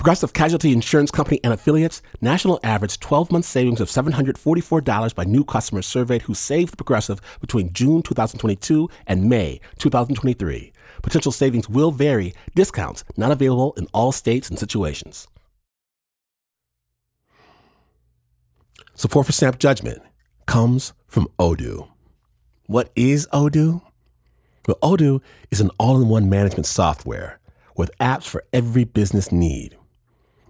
Progressive Casualty Insurance Company and affiliates national average 12 month savings of $744 by new customers surveyed who saved Progressive between June 2022 and May 2023. Potential savings will vary, discounts not available in all states and situations. Support for Snap Judgment comes from Odoo. What is Odoo? Well, Odoo is an all in one management software with apps for every business need.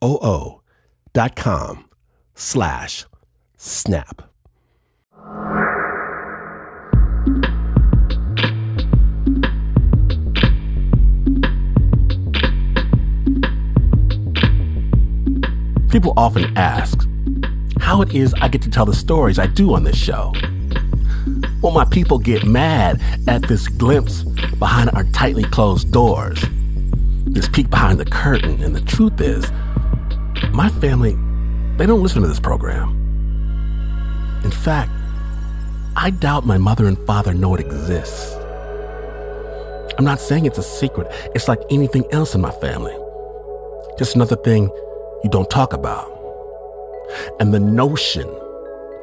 dot com slash snap. People often ask how it is I get to tell the stories I do on this show. Well, my people get mad at this glimpse behind our tightly closed doors, this peek behind the curtain, and the truth is, my family, they don't listen to this program. In fact, I doubt my mother and father know it exists. I'm not saying it's a secret. It's like anything else in my family. Just another thing you don't talk about. And the notion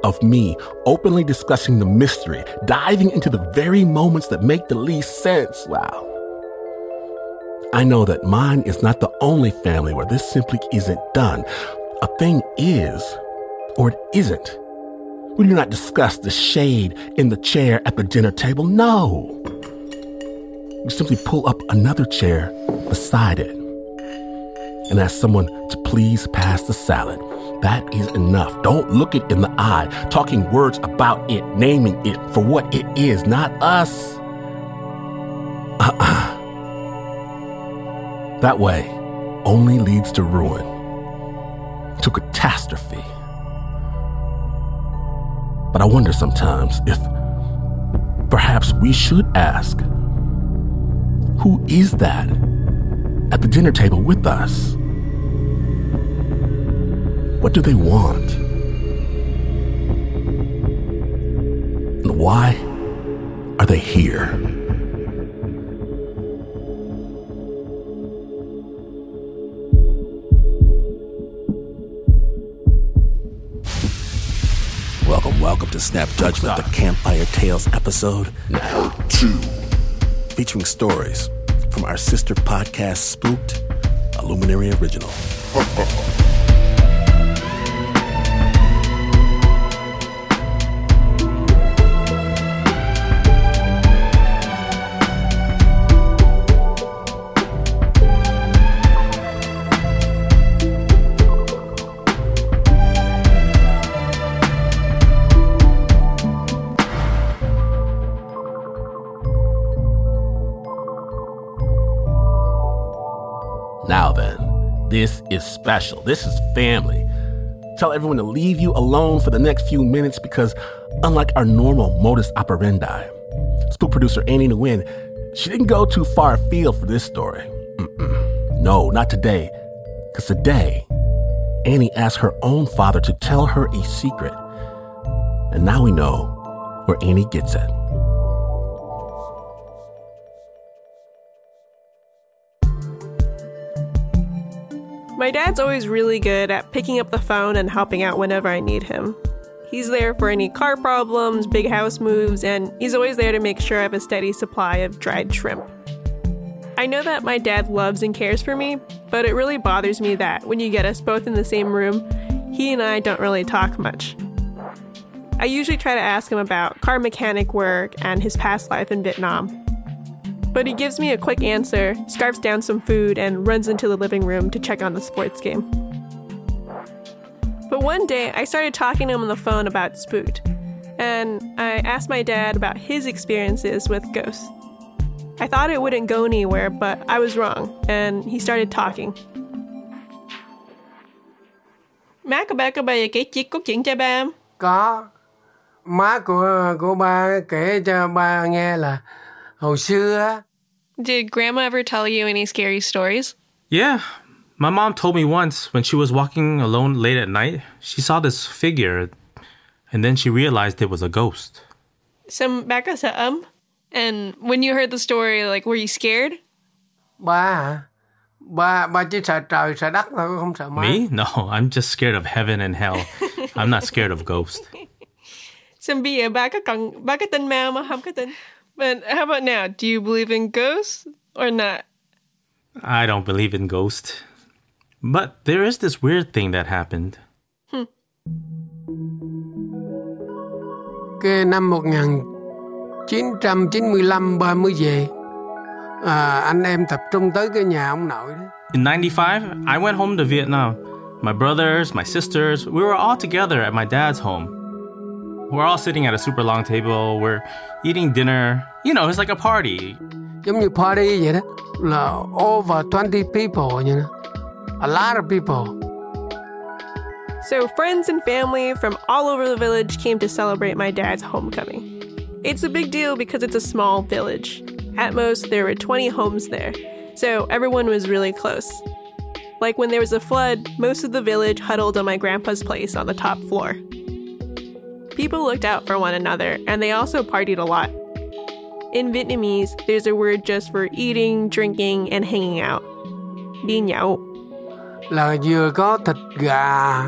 of me openly discussing the mystery, diving into the very moments that make the least sense, wow. I know that mine is not the only family where this simply isn't done. A thing is, or it isn't. We do not discuss the shade in the chair at the dinner table. No. You simply pull up another chair beside it and ask someone to please pass the salad. That is enough. Don't look it in the eye, talking words about it, naming it for what it is, not us. Uh-uh. That way only leads to ruin, to catastrophe. But I wonder sometimes if perhaps we should ask who is that at the dinner table with us? What do they want? And why are they here? Welcome, to Snap Judgment, the Campfire Tales episode. Now, two. Featuring stories from our sister podcast, Spooked, a Luminary original. special. This is family. Tell everyone to leave you alone for the next few minutes because, unlike our normal modus operandi, spook producer Annie Nguyen, she didn't go too far afield for this story. Mm-mm. No, not today. Because today, Annie asked her own father to tell her a secret. And now we know where Annie gets it. My dad's always really good at picking up the phone and helping out whenever I need him. He's there for any car problems, big house moves, and he's always there to make sure I have a steady supply of dried shrimp. I know that my dad loves and cares for me, but it really bothers me that when you get us both in the same room, he and I don't really talk much. I usually try to ask him about car mechanic work and his past life in Vietnam. But he gives me a quick answer, scarfs down some food, and runs into the living room to check on the sports game. But one day, I started talking to him on the phone about Spooked, and I asked my dad about his experiences with ghosts. I thought it wouldn't go anywhere, but I was wrong, and he started talking. Má của ba có bao giờ kể chuyện cốt truyện cho ba không? Có. Má của của ba kể cho ba nghe là hồi xưa á, Did Grandma ever tell you any scary stories? Yeah. My mom told me once when she was walking alone late at night, she saw this figure and then she realized it was a ghost. Some back us um? And when you heard the story, like, were you scared? ba? Ba ba chỉ sợ trời sợ đất thôi không sợ ma. Me? No, I'm just scared of heaven and hell. I'm not scared of ghosts. Some bây giờ ba có còn ba có tin ma mà không có tin. But how about now? Do you believe in ghosts or not? I don't believe in ghosts. But there is this weird thing that happened. Cái năm 1995 ba mới về. À, anh em tập trung tới cái nhà ông nội đó. In 95, I went home to Vietnam. My brothers, my sisters, we were all together at my dad's home. We're all sitting at a super long table. We're eating dinner. You know, it's like a party. Giống như party vậy đó. Là over 20 people vậy đó. A lot of people. So, friends and family from all over the village came to celebrate my dad's homecoming. It's a big deal because it's a small village. At most, there were 20 homes there, so everyone was really close. Like when there was a flood, most of the village huddled on my grandpa's place on the top floor. People looked out for one another, and they also partied a lot. In Vietnamese, there's a word just for eating, drinking, and hanging out. Đi nhậu. Là vừa có thịt gà,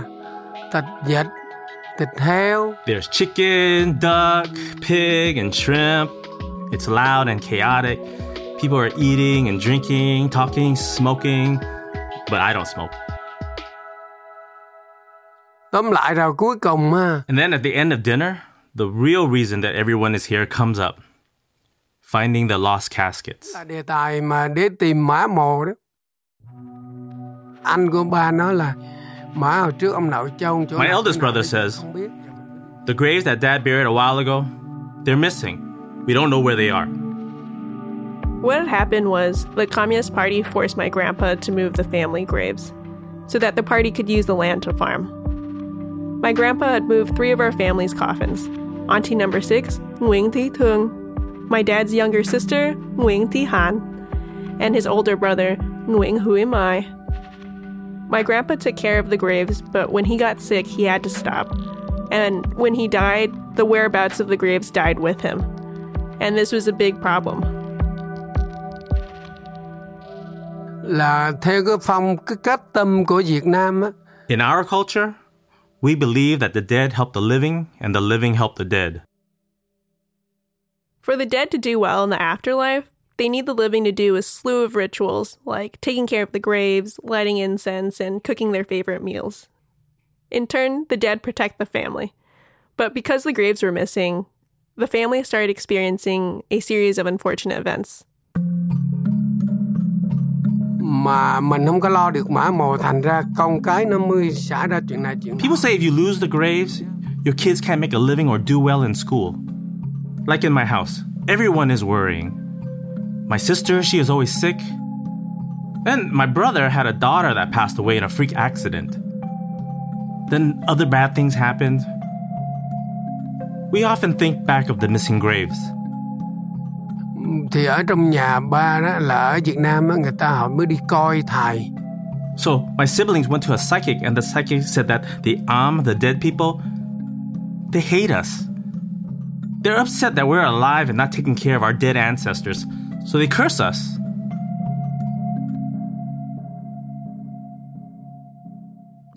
thịt vịt, thịt heo. There's chicken, duck, pig, and shrimp. It's loud and chaotic. People are eating and drinking, talking, smoking, but I don't smoke. Tóm lại rồi cuối cùng ha, And then at the end of dinner, the real reason that everyone is here comes up finding the lost caskets. là đề tài mà để tìm mã mồ đó. Anh của ba nói là mã hồi trước ông nội châu chỗ My eldest brother says- The graves that dad buried a while ago, they're missing. We don't know where they are. What had happened was the Communist Party forced my grandpa to move the family graves so that the party could use the land to farm. My grandpa had moved three of our family's coffins Auntie number six, Nguyen Thi Thương, my dad's younger sister, Nguyen Thi Han, and his older brother, Nguyen Hui Mai. My grandpa took care of the graves, but when he got sick, he had to stop. And when he died, the whereabouts of the graves died with him. And this was a big problem. Là theo cái phong cái cách tâm của Việt Nam In our culture, we believe that the dead help the living and the living help the dead. For the dead to do well in the afterlife, they need the living to do a slew of rituals, like taking care of the graves, lighting incense, and cooking their favorite meals. In turn, the dead protect the family. But because the graves were missing, the family started experiencing a series of unfortunate events. Mà mình không có lo được mã mồ thành ra con cái nó mới xả ra chuyện này chuyện People say if you lose the graves, your kids can't make a living or do well in school. Like in my house, everyone is worrying. My sister, she is always sick. And my brother had a daughter that passed away in a freak accident. Then other bad things happened. We often think back of the missing graves. Thì ở trong nhà ba đó là ở Việt Nam á người ta họ mới đi coi thầy So my siblings went to a psychic, and the psychic said that the Am, the dead people, they hate us. They're upset that we're alive and not taking care of our dead ancestors, so they curse us.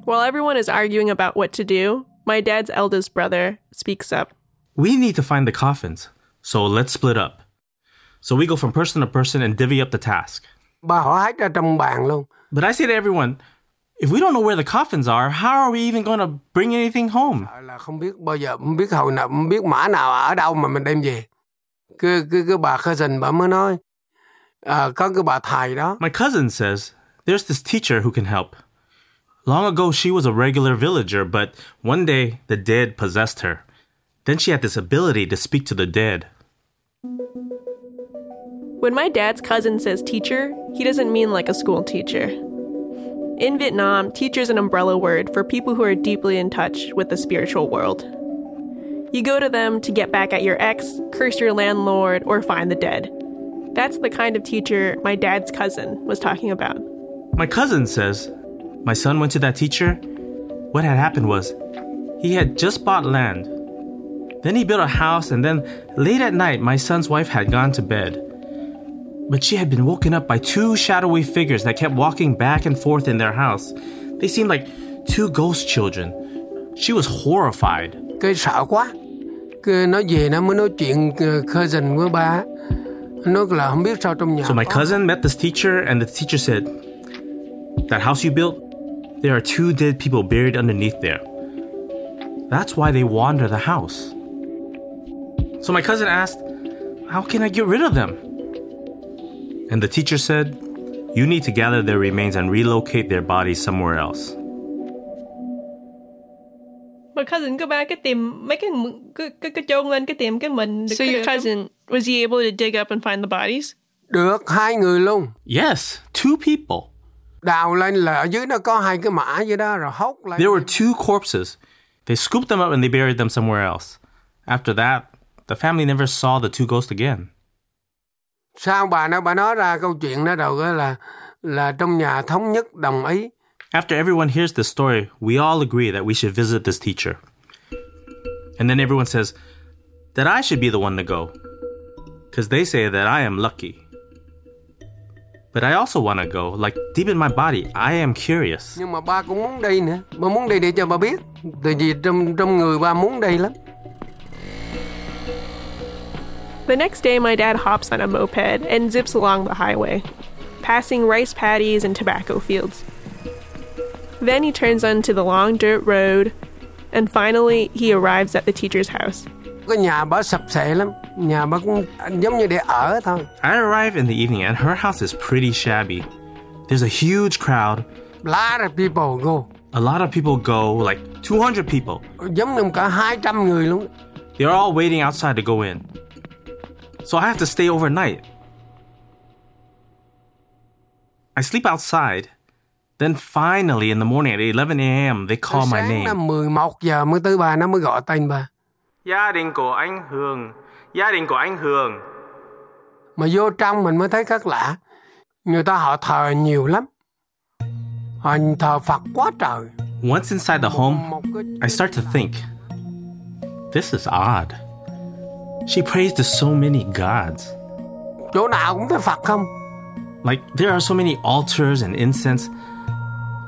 While everyone is arguing about what to do, my dad's eldest brother speaks up. We need to find the coffins, so let's split up. So we go from person to person and divvy up the task. Bà hỏi hết ra trong bàn luôn. But I say to everyone, if we don't know where the coffins are, how are we even going to bring anything home? Là không biết bao giờ, không biết hồi nào, không biết mã nào ở đâu mà mình đem về. Cứ, cứ, cứ bà cousin bà mới nói, à, có cái bà thầy đó. My cousin says there's this teacher who can help. Long ago, she was a regular villager, but one day the dead possessed her. Then she had this ability to speak to the dead. When my dad's cousin says teacher, he doesn't mean like a school teacher. In Vietnam, teacher is an umbrella word for people who are deeply in touch with the spiritual world. You go to them to get back at your ex, curse your landlord, or find the dead. That's the kind of teacher my dad's cousin was talking about. My cousin says my son went to that teacher. What had happened was he had just bought land. Then he built a house, and then late at night, my son's wife had gone to bed. But she had been woken up by two shadowy figures that kept walking back and forth in their house. They seemed like two ghost children. She was horrified. Cái sợ quá. Cái nó về nó mới nói chuyện cousin với ba. Nó là không biết sao trong nhà. So my cousin met this teacher, and the teacher said, That house you built, there are two dead people buried underneath there. That's why they wander the house. So my cousin asked, How can I get rid of them? And the teacher said, You need to gather their remains and relocate their bodies somewhere else. My cousin go back cái tìm mấy cái cái cái, cái chôn lên cái tìm cái mình So your cousin, was he able to dig up and find the bodies? Được hai người luôn. Yes, two people. Đào lên là ở dưới nó có hai cái mã vậy đó rồi hốt lên. There were two corpses. They scooped them up and they buried them somewhere else. After that, the family never saw the two ghosts again. Sao bà nó bà nói ra câu chuyện đó đầu là là trong nhà thống nhất đồng ý. After everyone hears this story, we all agree that we should visit this teacher. And then everyone says that I should be the one to go. Because they say that I am lucky. But I also want to go. Like deep in my body, I am curious. Nhưng mà ba cũng muốn đi nữa. Ba muốn đi để cho ba biết. Tại vì trong trong người ba muốn đi lắm. The next day, my dad hops on a moped and zips along the highway, passing rice paddies and tobacco fields. Then he turns onto the long dirt road, and finally, he arrives at the teacher's house. Nhà bà sập sệ lắm. Nhà bà giống như để ở thôi. I arrive in the evening and her house is pretty shabby. There's a huge crowd. A Lot of people go. A lot of people go, like 200 people. Giống như cả 200 người luôn. They're all waiting outside to go in. So I have to stay overnight. I sleep outside. Then finally, in the morning at 11 a.m., they call my Sáng name. 11 giờ mới tới bà nó mới gọi tên bà. Gia đình của anh Hường. Gia đình của anh Hường. Mà vô trong mình mới thấy khác lạ. Người ta họ thờ nhiều lắm. Họ thờ Phật quá trời. Once inside the home, I start to think this is odd. She prays to so many gods. chỗ nào cũng Phật không? Like, there are so many altars and incense.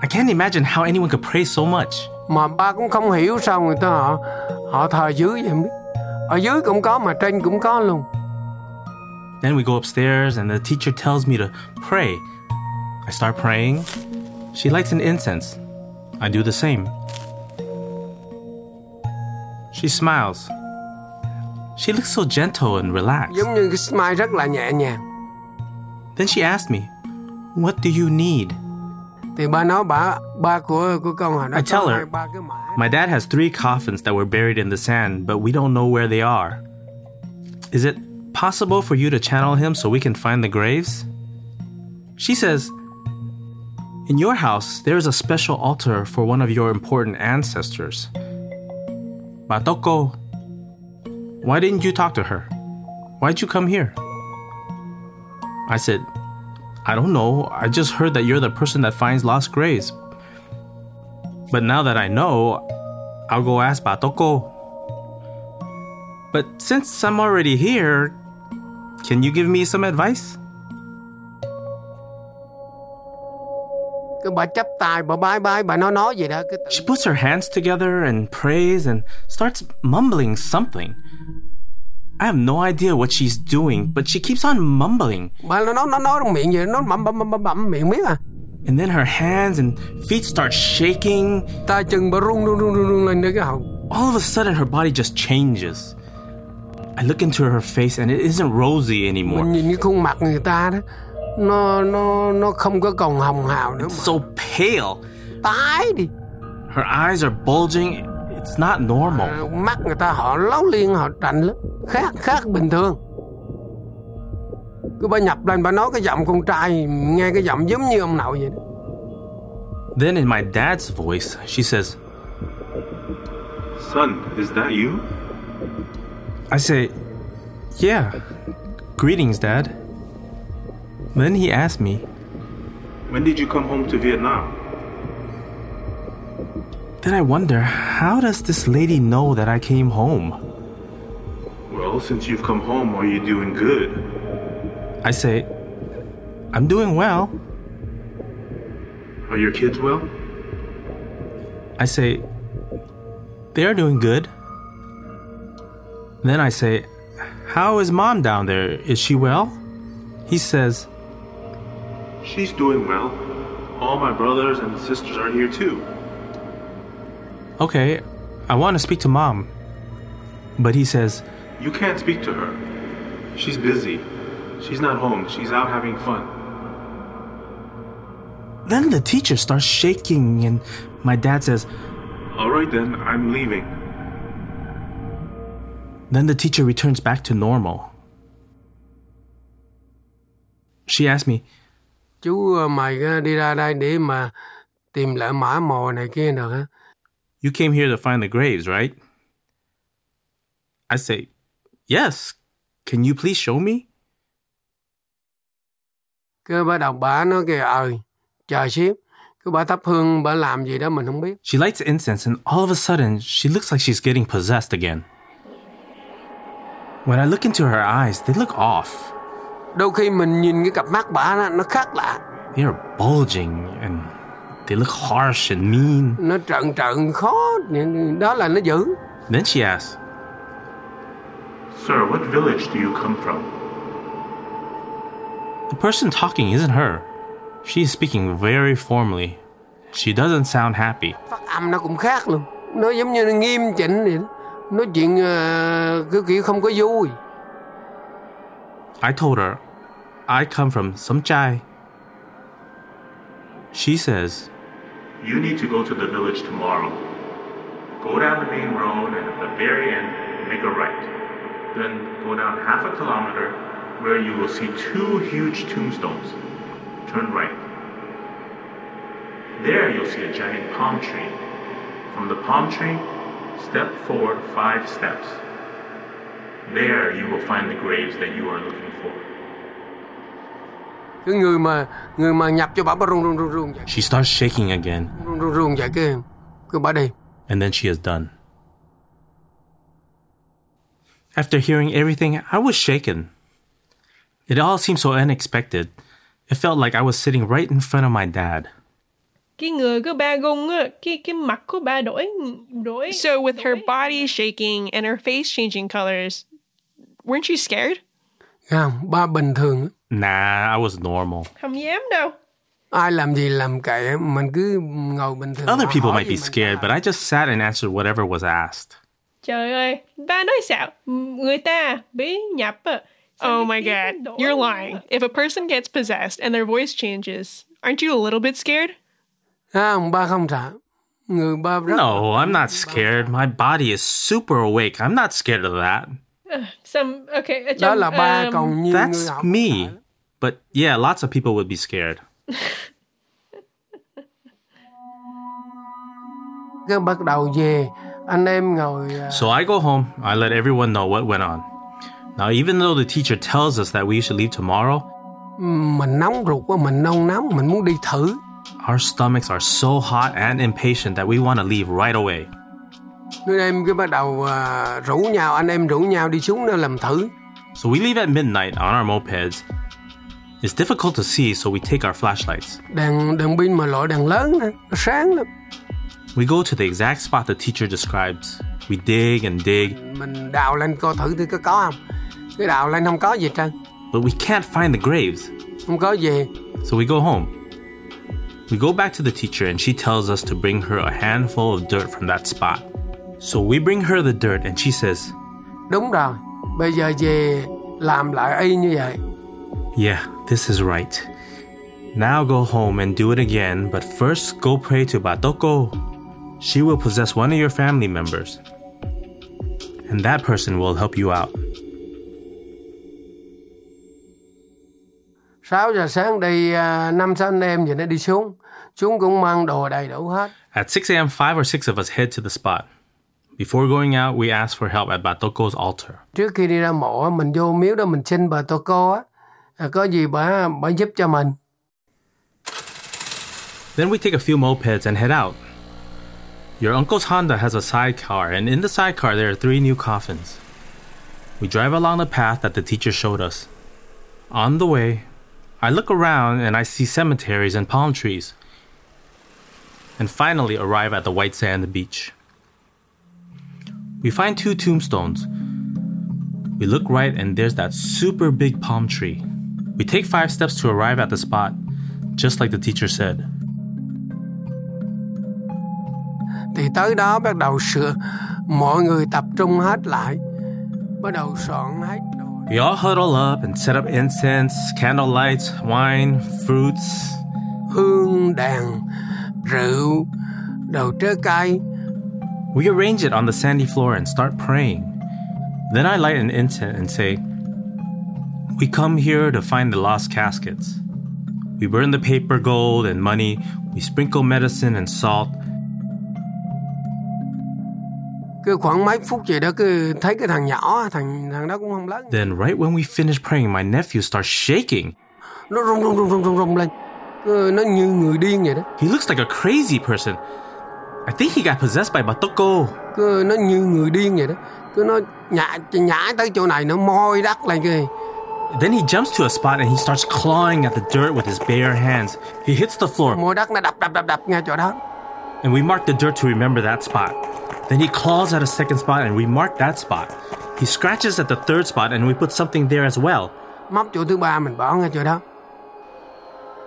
I can't imagine how anyone could pray so much. Mà ba cũng không hiểu sao người ta họ họ thờ dưới vậy không biết. Ở dưới cũng có mà trên cũng có luôn. Then we go upstairs, and the teacher tells me to pray. I start praying. She lights an incense. I do the same. She smiles. She looks so gentle and relaxed. Giống như cái smile rất là nhẹ nhàng. Then she asked me, What do you need? Thì ba nói bà ba của của con I tell her, hai ba cái mã. My dad has three coffins that were buried in the sand, but we don't know where they are. Is it possible for you to channel him so we can find the graves? She says, In your house, there is a special altar for one of your important ancestors. Batoko, why didn't you talk to her? Why'd you come here? I said, I don't know. I just heard that you're the person that finds lost graves. But now that I know, I'll go ask Batoko. But since I'm already here, can you give me some advice? Cái bà chấp tay bà bái bái bà nói nói gì đó cái tự- She puts her hands together and prays and starts mumbling something. I have no idea what she's doing, but she keeps on mumbling. nó nó nói miệng nó miệng à And then her hands and feet start shaking. tay chân bà lên cái All of a sudden, her body just changes. I look into her face and it isn't rosy anymore. mình nhìn cái khuôn mặt người ta đó nó nó nó không có còn hồng hào nữa mà So pale. tái đi Her eyes are bulging. It's not normal. À, mắt người ta họ lấu liên họ trạnh lắm khác khác bình thường cứ bà nhập lên bà nói cái giọng con trai nghe cái giọng giống như ông nội vậy đó Then, in my dad's voice, she says, Son, is that you? I say, Yeah. Greetings, Dad. Then he asked me, When did you come home to Vietnam? Then I wonder, how does this lady know that I came home? Well, since you've come home, are you doing good? I say, I'm doing well. Are your kids well? I say, They're doing good. Then I say, How is mom down there? Is she well? He says, She's doing well. All my brothers and sisters are here too. Okay, I want to speak to mom. But he says, You can't speak to her. She's busy. She's not home. She's out having fun. Then the teacher starts shaking, and my dad says, All right then, I'm leaving. Then the teacher returns back to normal. She asked me, chú ờ, mày ờ, đi ra đây để mà tìm lại mã mồ này kia được hả You came here to find the graves, right? I say, Yes. Can you please show me? cái bắt đầu bà nói kìa ờ chờ xíu cái bà thắp hương bà làm gì đó mình không biết She lights incense, and all of a sudden, she looks like she's getting possessed again. When I look into her eyes, they look off. đôi khi mình nhìn cái cặp mắt bà đó, nó khác lạ They are bulging and they look harsh and mean. nó trợn trợn khó đó là nó dữ Then she asks, Sir, what village do you come from? The person talking isn't her. She is speaking very formally. She doesn't sound happy. phát âm nó cũng khác luôn nó giống như nghiêm chỉnh vậy đó nói chuyện ờ, cứ kiểu không có vui I told her, I come from Somchai. She says, You need to go to the village tomorrow. Go down the main road and at the very end, make a right. Then go down half a kilometer where you will see two huge tombstones. Turn right. There you'll see a giant palm tree. From the palm tree, step forward five steps. There you will find the graves that you are looking for. Cái người mà người mà nhập cho bà bà run run run run vậy she starts shaking again, run run run vậy cái cái bà đi and then she is done. After hearing everything, I was shaken. It all seemed so unexpected. It felt like I was sitting right in front of my dad. Cái người của ba gung á, cái cái mặt của ba đổi đổi. So, with her body shaking and her face changing colors, weren't you scared? Thấy không ba bình thường. Nah, I was normal. Không dám đâu. ai làm gì làm kệ mình cứ ngồi bình thường Other people might be scared, but I just sat and answered whatever was asked. Trời ơi, ba nói sao? Người ta bị nhập Oh my god, you're lying. If a person gets possessed and their voice changes, aren't you a little bit scared? à, ba không sợ người ba rất No, I'm not scared. My body is super awake. I'm not scared of that. Some, okay, trong, là ba um, còn nhiều người That's me. But yeah, lots of people would be scared. cái bắt đầu về anh em So I go home. I let everyone know what went on. Now, even though the teacher tells us that we should leave tomorrow, mình nóng ruột quá mình nôn nóng mình muốn đi thử our stomachs are so hot and impatient that we want to leave right away. Nên em cái bắt đầu à, rủ nhau anh em rủ nhau đi xuống đó làm thử So we leave at midnight on our mopeds. It's difficult to see, so we take our flashlights. đèn đèn pin mà loại đèn lớn nữa, nó sáng lắm We go to the exact spot the teacher describes. We dig and dig. mình đào lên coi thử thì có có không Cái đào lên không có gì trơn. But we can't find the graves. Không có gì. So we go home. We go back to the teacher and she tells us to bring her a handful of dirt from that spot. So we bring her the dirt and she says, Đúng rồi. Bây giờ về làm lại y như vậy. Yeah, this is right. Now go home and do it again, but first go pray to Batoko. She will possess one of your family members. And that person will help you out. 6 giờ sáng đi năm sáu anh em vậy nó đi xuống. Chúng cũng mang đồ đầy đủ hết. At 6 a.m., five or six of us head to the spot. Before going out, we ask for help at Batoko's altar. Trước khi đi ra mộ mình vô miếu đó mình xin bà Cô à, Có gì bà bà giúp cho mình. Then we take a few mopeds and head out. Your uncle's Honda has a sidecar, and in the sidecar there are three new coffins. We drive along the path that the teacher showed us. On the way, I look around and I see cemeteries and palm trees. And finally arrive at the white sand beach. We find two tombstones. We look right and there's that super big palm tree. We take five steps to arrive at the spot, just like the teacher said. Thì tới đó bắt đầu sửa. Mọi người tập trung hết lại. Bắt đầu soạn hết. We all huddle up and set up incense, candle lights, wine, fruits. Hương, đàn, rượu, đồ trái cây. We arrange it on the sandy floor and start praying. Then I light an incense and say, We come here to find the lost caskets. We burn the paper gold and money. We sprinkle medicine and salt. Cứ khoảng mấy phút vậy đó cứ thấy cái thằng nhỏ, thằng thằng đó cũng không lớn. Then, right when we finish praying, my nephew starts shaking. He looks like a crazy person. I think he got possessed by Batoko. Cứ nó như người điên vậy đó. Cứ nó nhả nhả tới chỗ này nó moi đất lên kìa. Then he jumps to a spot and he starts clawing at the dirt with his bare hands. He hits the floor, Moi đất nó đập đập đập đập ngay chỗ đó. and we mark the dirt to remember that spot. Then he claws at a second spot, and we mark that spot. He scratches at the third spot, and we put something there as well. Móc chỗ thứ ba mình bỏ ngay chỗ đó.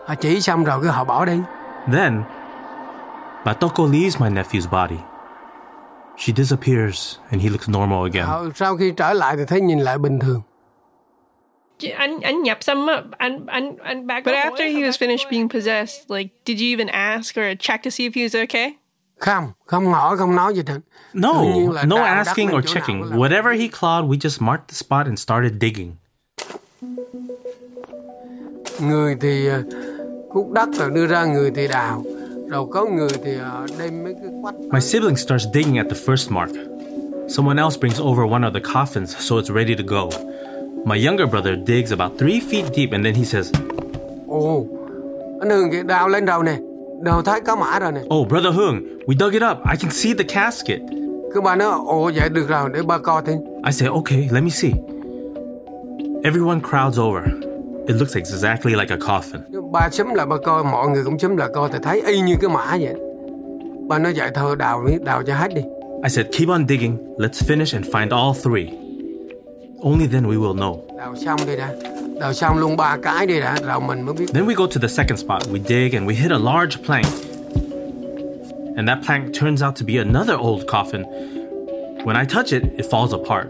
Họ chỉ xong rồi cứ họ bỏ đi. Then, Batoko leaves my nephew's body. She disappears, and he looks normal again. Họ, sau khi trở lại thì thấy nhìn lại bình thường. Chị- Anh anh nhập xong á, anh anh anh back But after he was finished being possessed, like, did you even ask or check to see if he was okay? Không, không hỏi, không nói gì hết. No, Tự nhiên là no đào đất asking lên or chỗ checking. là- Whatever he clawed, we just marked the spot and started digging. Người thì ờ, hút đất rồi đưa ra, người thì đào. Rồi có người thì ờ, đem mấy cái quách. My sibling starts digging at the first mark. Someone else brings over one of the coffins so it's ready to go. My younger brother digs about three feet deep and then he says, Ồ, anh Hương kìa, đào lên đầu nè. Đầu thấy có mã rồi nè. Oh, brother Hung, we dug it up. I can see the casket. Cứ bà nói, ồ vậy được rồi, để ba coi thêm. I say, Okay, let me see. Everyone crowds over. It looks exactly like a coffin. Ba xúm lại ba coi, mọi người cũng xúm lại coi thì thấy y như cái mã vậy. Ba nói vậy thôi đào đi, đào cho hết đi. I said, Keep on digging. Let's finish and find all three. Only then we will know. Đào xong đi đã. Đào xong luôn ba cái đi đã, rồi mình mới biết. Then we go to the second spot. We dig and we hit a large plank. And that plank turns out to be another old coffin. When I touch it, it falls apart.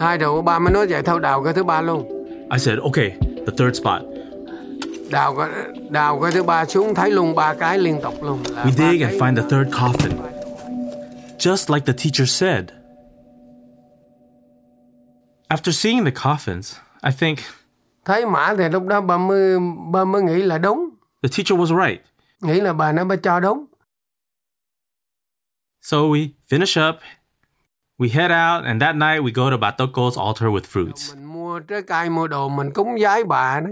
Hai đầu ba mới nói vậy thôi đào cái thứ ba luôn. I said, okay, the third spot. Đào cái, đào cái thứ ba xuống thấy luôn ba cái liên tục luôn. We dig and find the third coffin. Just like the teacher said. After seeing the coffins, I think Thấy mã thì lúc đó ba mới, ba mới nghĩ là đúng. the teacher was right. Nghĩ là bà nó ba cho đúng. So we finish up, we head out, and that night we go to Batoko's altar with fruits. Mình mua trái cây, mua đồ, mình cúng giái bà đó.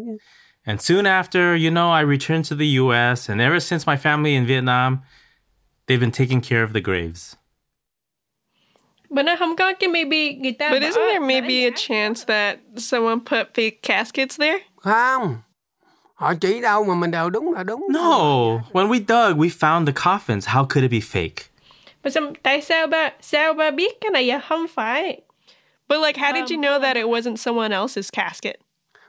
And soon after, you know, I returned to the US, and ever since my family in Vietnam, they've been taking care of the graves. But nó không có cái maybe người ta But bỏ isn't there maybe a chance that someone put fake caskets there? Không. Họ chỉ đâu mà mình đều đúng là đúng. No, when we dug, we found the coffins. How could it be fake? Mà sao, tại sao ba sao ba biết cái này là không phải But like, how did you um, know that it wasn't someone else's casket?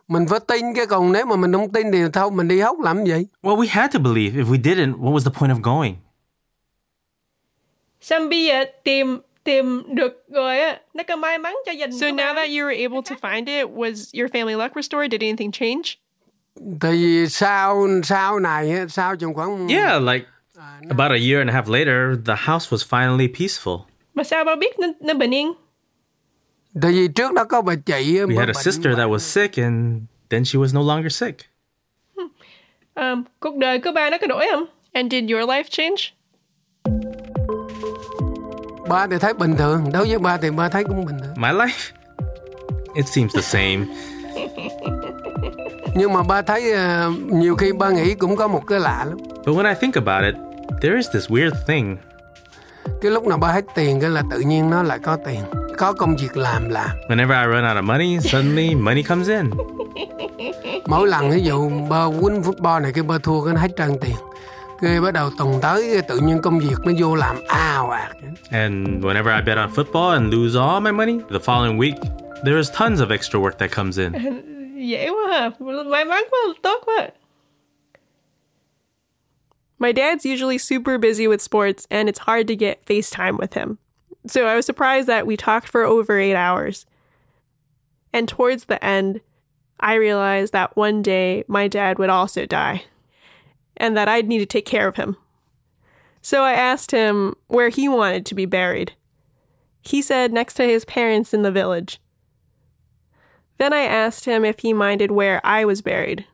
mình phải tin cái còn nếu mà mình không tin thì thôi mình đi hốt làm gì Well, we had to believe. If we didn't, what was the point of going? Xong bây giờ tìm tìm được rồi á, nó có may mắn cho gia So now that you were able to find it, was your family luck restored? Did anything change? tại vì sau sau này á, sau chừng khoảng Yeah, like about a year and a half later, the house was finally peaceful. Mà sao ba biết nó, nó bình yên? Tại vì trước đó có bà chị á, We bà had a sister that was sick, and then she was no longer sick. Um, cuộc đời của ba nó có đổi không? And did your life change? ba thì thấy bình thường đối với ba thì ba thấy cũng bình thường My life? It seems the same. nhưng mà ba thấy ờ, nhiều khi ba nghĩ cũng có một cái lạ lắm But when I think about it, there is this weird thing. cái lúc nào ba hết tiền cái là tự nhiên nó lại có tiền có công việc làm làm Whenever I run out of money, suddenly money comes in. mỗi lần ví dụ ba quýnh football này cái ba thua cái nó hết trơn tiền cái bắt đầu tuần tới cái tự nhiên công việc nó vô làm ào ạt And whenever I bet on football and lose all my money, the following week, there is tons of extra work that comes in. Dễ quá ha. May mắn quá, tốt quá. My dad's usually super busy with sports, and it's hard to get FaceTime with him. So I was surprised that we talked for over eight hours. And towards the end, I realized that one day my dad would also die, and that I'd need to take care of him. So I asked him where he wanted to be buried. He said next to his parents in the village. Then I asked him if he minded where I was buried.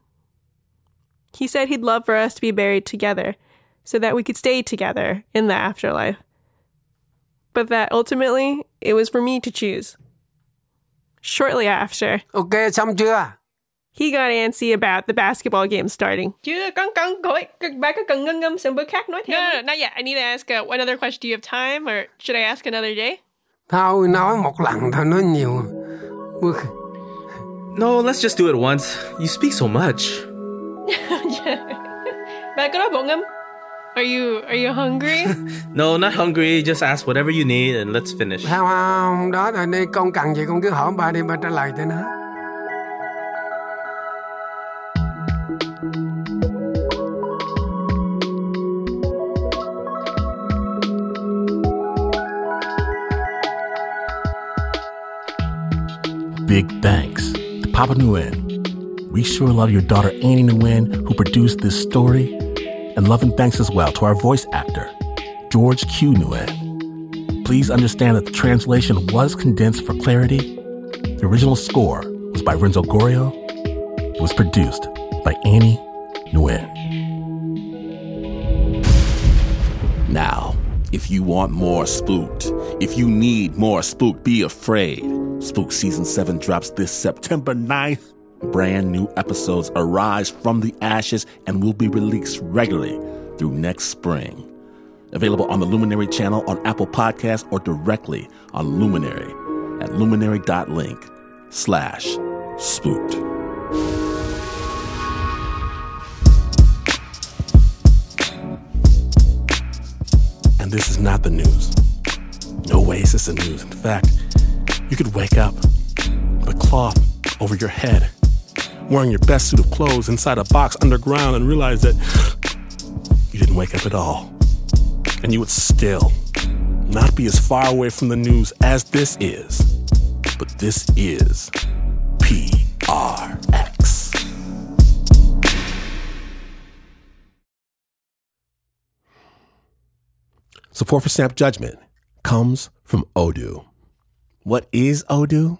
He said he'd love for us to be buried together so that we could stay together in the afterlife. But that ultimately, it was for me to choose. Shortly after, ok xong chưa he got antsy about the basketball game starting. Chưa, con con hỏi, ba có cần ngâm ngâm sang bữa khác nói No, thêm. no, no, not yet. I need to ask uh, one other question. Do you have time, or should I ask another day? thôi nói một lần thôi nói nhiều No, let's just do it once. You speak so much. Ba có đói bụng không? Are you are you hungry? No, not hungry. Just ask whatever you need and let's finish. không không đó là đi con cần gì con cứ hỏi ba đi ba trả lời cho nó Big thanks to Papa Nguyen. We sure love your daughter Annie Nguyen, who produced this story. And love and thanks as well to our voice actor, George Q. Nguyen. Please understand that the translation was condensed for clarity. The original score was by Renzo Gorio. It was produced by Annie Nguyen. Now, if you want more spooked, if you need more spooked, be afraid. Spook Season 7 drops this September 9th. Brand new episodes arise from the ashes and will be released regularly through next spring. Available on the Luminary channel on Apple Podcasts or directly on Luminary at luminary.link slash spooked. And this is not the news. No way is this the news. In fact, you could wake up with cloth over your head, wearing your best suit of clothes inside a box underground, and realize that you didn't wake up at all. And you would still not be as far away from the news as this is. But this is PRX. Support for Snap Judgment comes from Odoo. What is Odoo?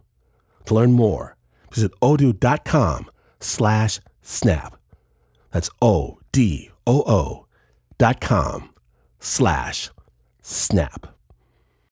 To learn more, visit odoo.com slash snap. That's O-D-O-O dot com slash snap.